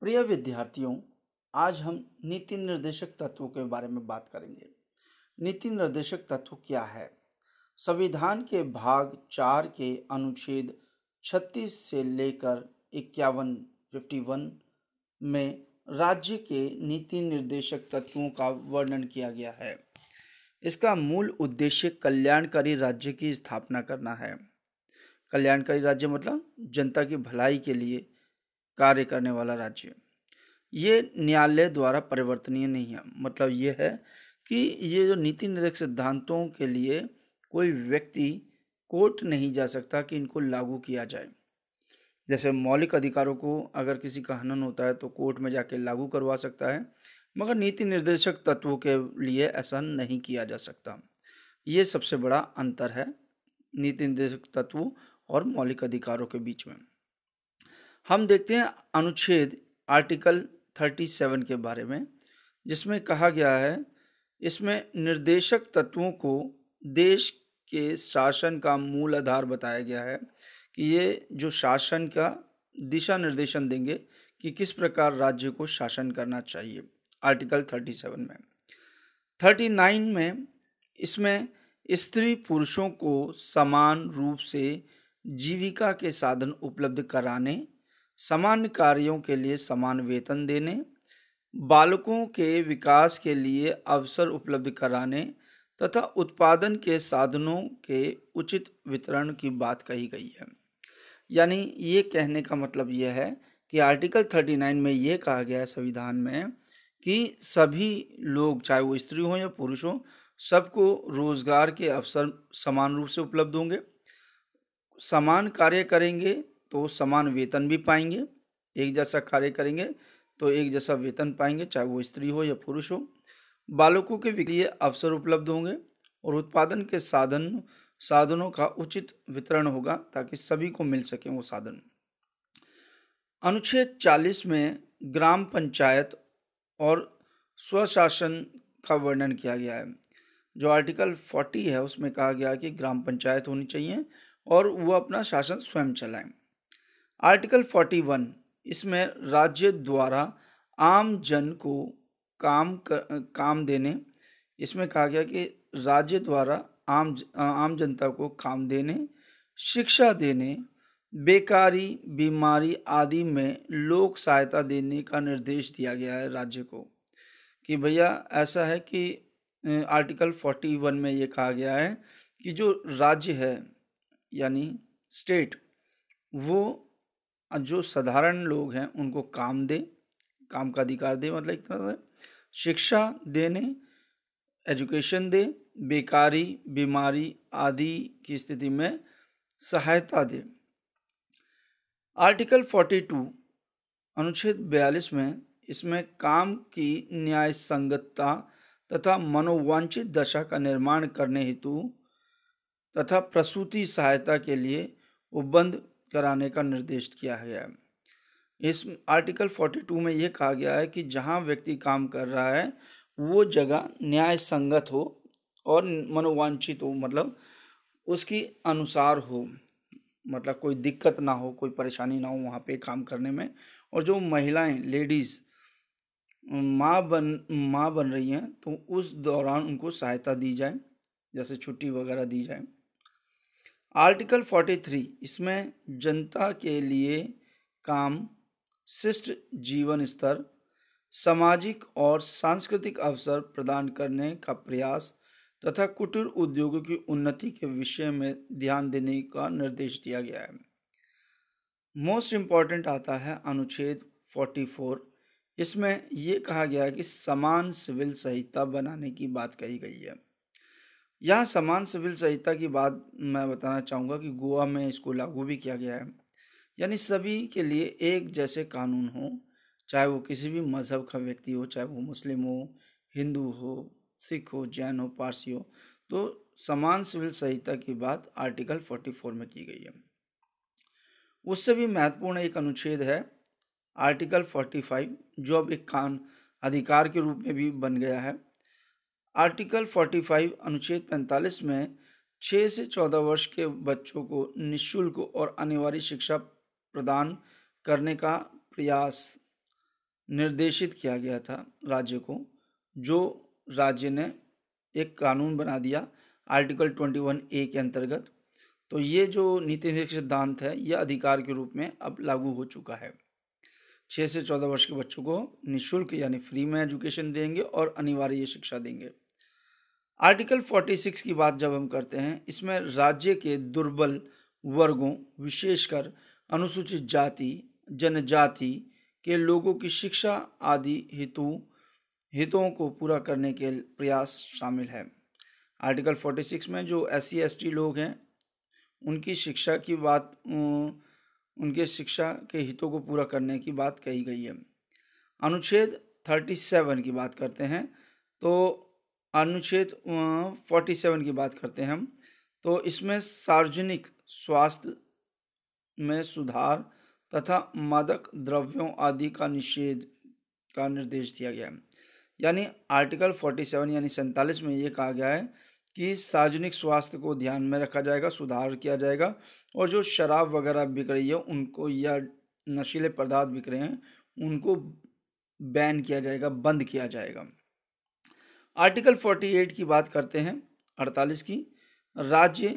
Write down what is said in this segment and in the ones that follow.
प्रिय विद्यार्थियों, आज हम नीति निर्देशक तत्वों के बारे में बात करेंगे। नीति निर्देशक तत्व क्या है? संविधान के भाग चार के अनुच्छेद 36 से लेकर इक्यावन, फिफ्टी वन में राज्य के नीति निर्देशक तत्वों का वर्णन किया गया है। इसका मूल उद्देश्य कल्याणकारी राज्य की स्थापना करना है। कल्याणकारी राज्य मतलब जनता की भलाई के लिए कार्य करने वाला राज्य। ये न्यायालय द्वारा परिवर्तनीय नहीं है। मतलब ये है कि ये जो नीति निर्देशक सिद्धांतों के लिए कोई व्यक्ति कोर्ट नहीं जा सकता कि इनको लागू किया जाए। जैसे मौलिक अधिकारों को अगर किसी का हनन होता है तो कोर्ट में जाके लागू करवा सकता है, मगर नीति निर्देशक तत्वों के लिए ऐसा नहीं किया जा सकता। ये सबसे बड़ा अंतर है नीति निर्देशक तत्वों और मौलिक अधिकारों के बीच में। हम देखते हैं अनुच्छेद आर्टिकल 37 के बारे में, जिसमें कहा गया है, इसमें निर्देशक तत्वों को देश के शासन का मूल आधार बताया गया है कि ये जो शासन का दिशा निर्देशन देंगे कि किस प्रकार राज्य को शासन करना चाहिए, आर्टिकल 37 में। 39 में इसमें स्त्री पुरुषों को समान रूप से जीविका के साधन उपलब्ध कराने सामान्य कार्यों के लिए समान वेतन देने, बालकों के विकास के लिए अवसर उपलब्ध कराने तथा उत्पादन के साधनों के उचित वितरण की बात कही गई है। यानी ये कहने का मतलब यह है कि आर्टिकल 39 में ये कहा गया है संविधान में कि सभी लोग, चाहे वो स्त्री हों या पुरुष हों, सबको रोज़गार के अवसर समान रूप से उपलब्ध होंगे, समान कार्य करेंगे तो समान वेतन भी पाएँगे, एक जैसा कार्य करेंगे तो एक जैसा वेतन पाएँगे, चाहे वो स्त्री हो या पुरुष हो। बालकों के लिए अवसर उपलब्ध होंगे और उत्पादन के साधन, साधनों का उचित वितरण होगा ताकि सभी को मिल सके वो साधन। अनुच्छेद 40 में ग्राम पंचायत और स्वशासन का वर्णन किया गया है। जो आर्टिकल 40 है, उसमें कहा गया कि ग्राम पंचायत होनी चाहिए और वो अपना शासन स्वयं चलाएँ। आर्टिकल 41 इसमें राज्य द्वारा आम जन को काम कर, काम देने इसमें कहा गया कि राज्य द्वारा आम आम जनता को काम देने शिक्षा देने बेकारी बीमारी आदि में लोक सहायता देने का निर्देश दिया गया है राज्य को। कि भैया ऐसा है कि आर्टिकल 41 में ये कहा गया है कि जो राज्य है यानी स्टेट वो जो साधारण लोग हैं, उनको काम दे, काम का अधिकार दे मतलब एक तरह से शिक्षा देने एजुकेशन दे, बेकारी, बीमारी आदि की स्थिति में सहायता दे। आर्टिकल 42 अनुच्छेद 42 में इसमें काम की न्याय संगतता तथा मनोवांछित दशा का निर्माण करने हेतु तथा प्रसूति सहायता के लिए उपबंध कराने का निर्देश किया गया है। इस आर्टिकल 42 में यह कहा गया है कि जहाँ व्यक्ति काम कर रहा है, वो जगह न्याय संगत हो और मनोवांछित हो मतलब उसकी अनुसार हो। मतलब कोई दिक्कत ना हो, कोई परेशानी ना हो वहाँ पे काम करने में। और जो महिलाएँ, लेडीज़, माँ बन माँ बन रही हैं तो उस दौरान उनको सहायता दी जाए, जैसे छुट्टी वगैरह दी जाए। आर्टिकल 43 इसमें जनता के लिए काम, शिष्ट जीवन स्तर, सामाजिक और सांस्कृतिक अवसर प्रदान करने का प्रयास तथा कुटीर उद्योगों की उन्नति के विषय में ध्यान देने का निर्देश दिया गया है। मोस्ट इंपॉर्टेंट आता है अनुच्छेद 44 इसमें ये कहा गया है कि समान सिविल संहिता बनाने की बात कही गई है। यहाँ समान सिविल संहिता की बात मैं बताना चाहूँगा कि गोवा में इसको लागू भी किया गया है। यानी सभी के लिए एक जैसे कानून हो, चाहे वो किसी भी मज़हब का व्यक्ति हो, चाहे वो मुस्लिम हो, हिंदू हो, सिख हो, जैन हो, पारसी हो तो समान सिविल संहिता की बात आर्टिकल 44 में की गई है। उससे भी महत्वपूर्ण एक अनुच्छेद है, आर्टिकल 45 जो अब एक कान अधिकार के रूप में भी बन गया है। आर्टिकल 45 अनुच्छेद 45 में 6 से 14 वर्ष के बच्चों को निशुल्क और अनिवार्य शिक्षा प्रदान करने का प्रयास निर्देशित किया गया था राज्य को, जो राज्य ने एक कानून बना दिया आर्टिकल 21 ए के अंतर्गत। तो ये जो नीति सिद्धांत है यह अधिकार के रूप में अब लागू हो चुका है। छः से चौदह वर्ष के बच्चों को निःशुल्क यानी फ्री में एजुकेशन देंगे और अनिवार्य शिक्षा देंगे। आर्टिकल 46 की बात जब हम करते हैं, इसमें राज्य के दुर्बल वर्गों, विशेषकर अनुसूचित जाति, जनजाति के लोगों की शिक्षा आदि हितों हितों को पूरा करने के प्रयास शामिल है। आर्टिकल 46 में जो एस सी लोग हैं, उनकी शिक्षा की बात उनके शिक्षा के हितों को पूरा करने की बात कही गई है। अनुच्छेद 37 की बात करते हैं तो अनुच्छेद 47 की बात करते हैं हम। तो इसमें सार्वजनिक स्वास्थ्य में सुधार तथा मादक द्रव्यों आदि का निषेध, का निर्देश दिया गया है। यानी आर्टिकल 47 यानी सैंतालीस में ये कहा गया है कि सार्वजनिक स्वास्थ्य को ध्यान में रखा जाएगा, सुधार किया जाएगा और जो शराब वगैरह बिक रही है उनको या नशीले पदार्थ बिक रहे हैं उनको बैन किया जाएगा, बंद किया जाएगा। आर्टिकल 48 की बात करते हैं। 48 की, राज्य,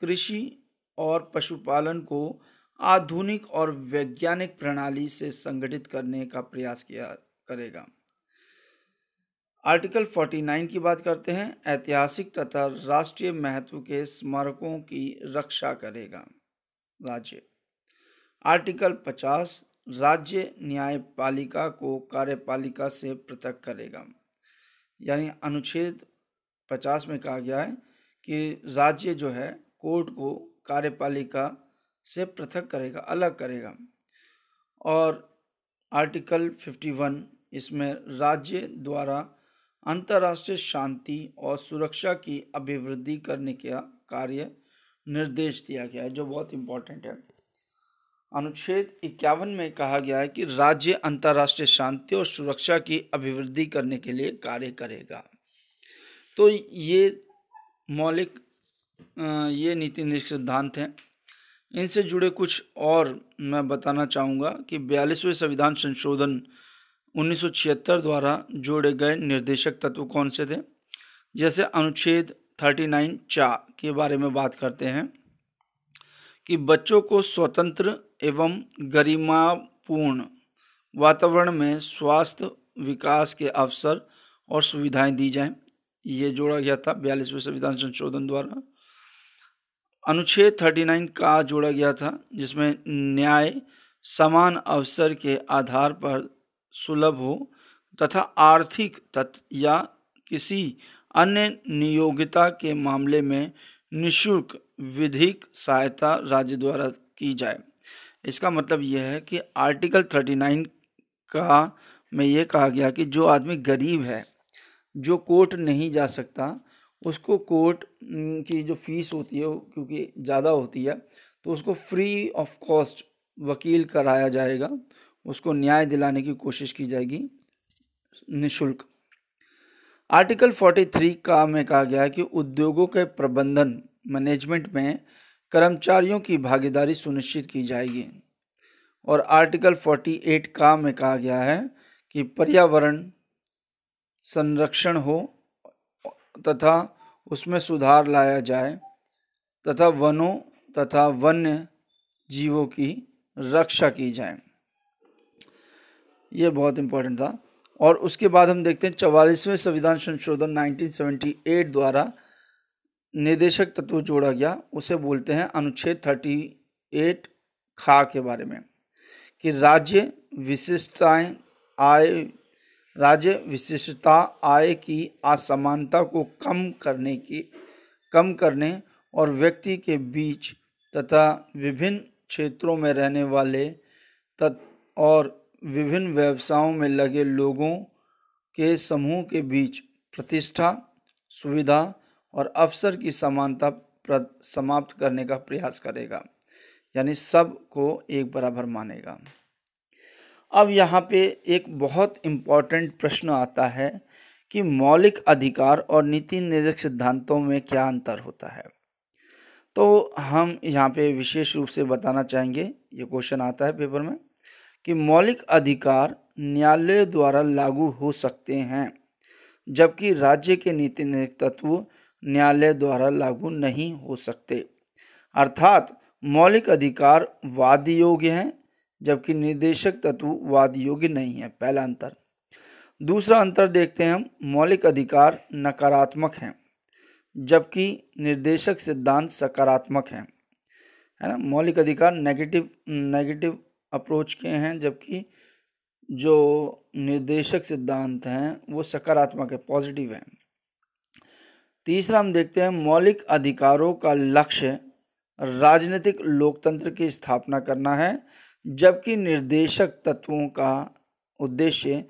कृषि और पशुपालन को आधुनिक और वैज्ञानिक प्रणाली से संगठित करने का प्रयास किया करेगा। आर्टिकल 49 की बात करते हैं। ऐतिहासिक तथा राष्ट्रीय महत्व के स्मारकों की रक्षा करेगा। राज्य। आर्टिकल 50 राज्य न्यायपालिका को कार्यपालिका से पृथक करेगा। यानी अनुच्छेद 50 में कहा गया है कि राज्य जो है, कोर्ट को कार्यपालिका से पृथक करेगा, अलग करेगा। और आर्टिकल 51 इसमें राज्य द्वारा अंतर्राष्ट्रीय शांति और सुरक्षा की अभिवृद्धि करने का कार्य निर्देश दिया गया है, जो बहुत इम्पोर्टेंट है। अनुच्छेद इक्यावन में कहा गया है कि राज्य अंतर्राष्ट्रीय शांति और सुरक्षा की अभिवृद्धि करने के लिए कार्य करेगा। तो ये मौलिक ये नीति सिद्धांत हैं। इनसे जुड़े कुछ और मैं बताना चाहूँगा कि बयालीसवें संविधान संशोधन 1976 द्वारा जोड़े गए निर्देशक तत्व कौन से थे? जैसे अनुच्छेद 39 चा के बारे में बात करते हैं कि बच्चों को स्वतंत्र एवं गरिमापूर्ण वातावरण में स्वास्थ्य विकास के अवसर और सुविधाएँ दी जाएँ। ये जोड़ा गया था बयालीसवें संविधान संशोधन द्वारा। अनुच्छेद 39 का जोड़ा गया था, जिसमें न्याय समान अवसर के आधार पर सुलभ हो तथा आर्थिक तथ्य या किसी अन्य नियोगिता के मामले में निशुल्क विधिक सहायता राज्य द्वारा की जाए। इसका मतलब यह है कि आर्टिकल 39 का में ये कहा गया कि जो आदमी गरीब है, जो कोर्ट नहीं जा सकता, उसको कोर्ट की जो फ़ीस होती है क्योंकि ज़्यादा होती है तो उसको फ्री ऑफ़ कॉस्ट वकील कराया जाएगा, उसको न्याय दिलाने की कोशिश की जाएगी, निशुल्क। आर्टिकल 43 का में कहा गया है कि उद्योगों के प्रबंधन, मैनेजमेंट में कर्मचारियों की भागीदारी सुनिश्चित की जाएगी। और आर्टिकल 48 का में कहा गया है कि पर्यावरण संरक्षण हो तथा उसमें सुधार लाया जाए तथा वनों तथा वन्य जीवों की रक्षा की जाए। ये बहुत इम्पोर्टेंट था। और उसके बाद हम देखते हैं चवालीसवें संविधान संशोधन 1978 द्वारा निर्देशक तत्व जोड़ा गया, उसे बोलते हैं अनुच्छेद 38 खा के बारे में, कि राज्य विशिष्टताएँ आय, राज्य विशिष्टता आय की असमानता को कम करने की, कम करने और व्यक्ति के बीच तथा विभिन्न क्षेत्रों में रहने वाले तत्, और विभिन्न व्यवसायों में लगे लोगों के समूह के बीच प्रतिष्ठा, सुविधा और अवसर की समानता समाप्त करने का प्रयास करेगा, यानी सबको एक बराबर मानेगा। अब यहाँ पे एक बहुत इंपॉर्टेंट प्रश्न आता है कि मौलिक अधिकार और नीति निर्देशक सिद्धांतों में क्या अंतर होता है? तो हम यहाँ पे विशेष रूप से बताना चाहेंगे, ये क्वेश्चन आता है पेपर में, कि मौलिक अधिकार न्यायालय द्वारा लागू हो सकते हैं, जबकि राज्य के नीति निर्देशक तत्व न्यायालय द्वारा लागू नहीं हो सकते। अर्थात, मौलिक अधिकार वाद योग्य हैं, जबकि निर्देशक तत्व वाद योग्य नहीं है, पहला अंतर। दूसरा अंतर देखते हैं हम, मौलिक अधिकार नकारात्मक हैं, जबकि निर्देशक सिद्धांत सकारात्मक हैं। है ना? मौलिक अधिकार नेगेटिव नेगेटिव अप्रोच के हैं, जबकि जो निर्देशक सिद्धांत हैं, वो सकारात्मक है पॉजिटिव है। तीसरा हम देखते हैं मौलिक अधिकारों का लक्ष्य राजनीतिक लोकतंत्र की स्थापना करना है, जबकि निर्देशक तत्वों का उद्देश्य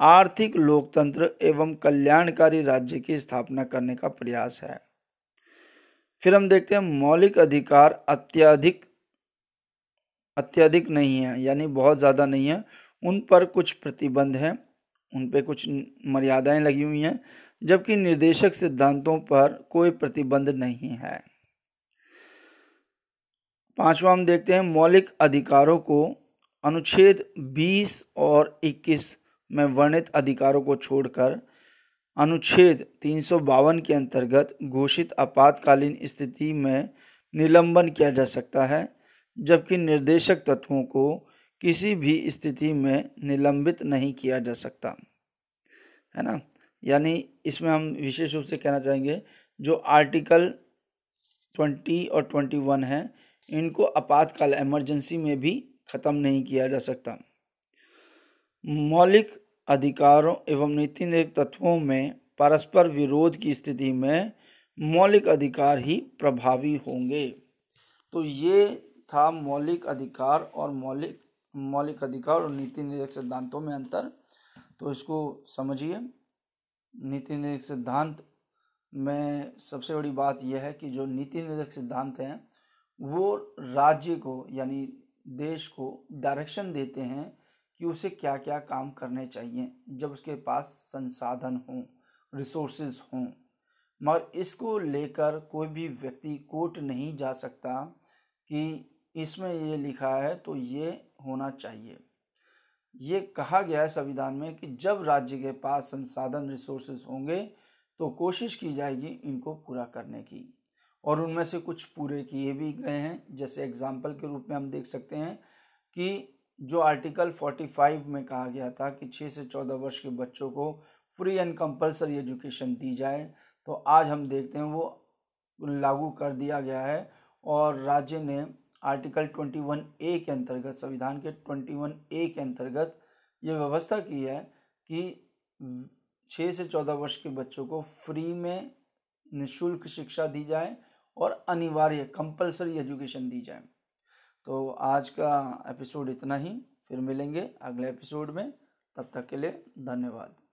आर्थिक लोकतंत्र एवं कल्याणकारी राज्य की स्थापना करने का प्रयास है। फिर हम देखते हैं मौलिक अधिकार अत्यधिक अत्यधिक नहीं है, यानी बहुत ज़्यादा नहीं है, उन पर कुछ प्रतिबंध हैं, उन पर कुछ मर्यादाएँ लगी हुई हैं। जबकि निर्देशक सिद्धांतों पर कोई प्रतिबंध नहीं है। पांचवा हम देखते हैं, मौलिक अधिकारों को अनुच्छेद 20 और 21 में वर्णित अधिकारों को छोड़कर अनुच्छेद तीन सौ बावन के अंतर्गत घोषित आपातकालीन स्थिति में निलंबन किया जा सकता है, जबकि निर्देशक तत्वों को किसी भी स्थिति में निलंबित नहीं किया जा सकता। है ना? यानी इसमें हम विशेष रूप से कहना चाहेंगे, जो आर्टिकल 20 और 21 है, इनको आपातकाल इमरजेंसी में भी ख़त्म नहीं किया जा सकता। मौलिक अधिकारों एवं नीति तत्वों में परस्पर विरोध की स्थिति में मौलिक अधिकार ही प्रभावी होंगे। तो ये था मौलिक अधिकार और मौलिक मौलिक अधिकार और नीति निर्देशक सिद्धांतों में अंतर। तो इसको समझिए। नीति निर्देशक सिद्धांत में सबसे बड़ी बात यह है कि जो नीति निर्देशक सिद्धांत हैं, वो राज्य को, यानी देश को डायरेक्शन देते हैं कि उसे क्या क्या काम करने चाहिए, जब उसके पास संसाधन हों रिसोर्सेज हों। मगर इसको लेकर कोई भी व्यक्ति कोर्ट नहीं जा सकता कि इसमें ये लिखा है तो ये होना चाहिए। ये कहा गया है संविधान में कि जब राज्य के पास संसाधन रिसोर्सेज होंगे तो कोशिश की जाएगी इनको पूरा करने की। और उनमें से कुछ पूरे किए भी गए हैं। जैसे एग्ज़ाम्पल के रूप में हम देख सकते हैं कि जो आर्टिकल 45 में कहा गया था कि 6 से 14 वर्ष के बच्चों को फ्री एंड कंपलसरी एजुकेशन दी जाए तो आज हम देखते हैं वो लागू कर दिया गया है। और राज्य ने आर्टिकल 21 ए के अंतर्गत, संविधान के 21 ए के अंतर्गत ये व्यवस्था की है कि छः से चौदह वर्ष के बच्चों को फ्री में निशुल्क शिक्षा दी जाए और अनिवार्य, कंपलसरी एजुकेशन दी जाए। तो आज का एपिसोड इतना ही, फिर मिलेंगे अगले एपिसोड में। तब तक के लिए धन्यवाद।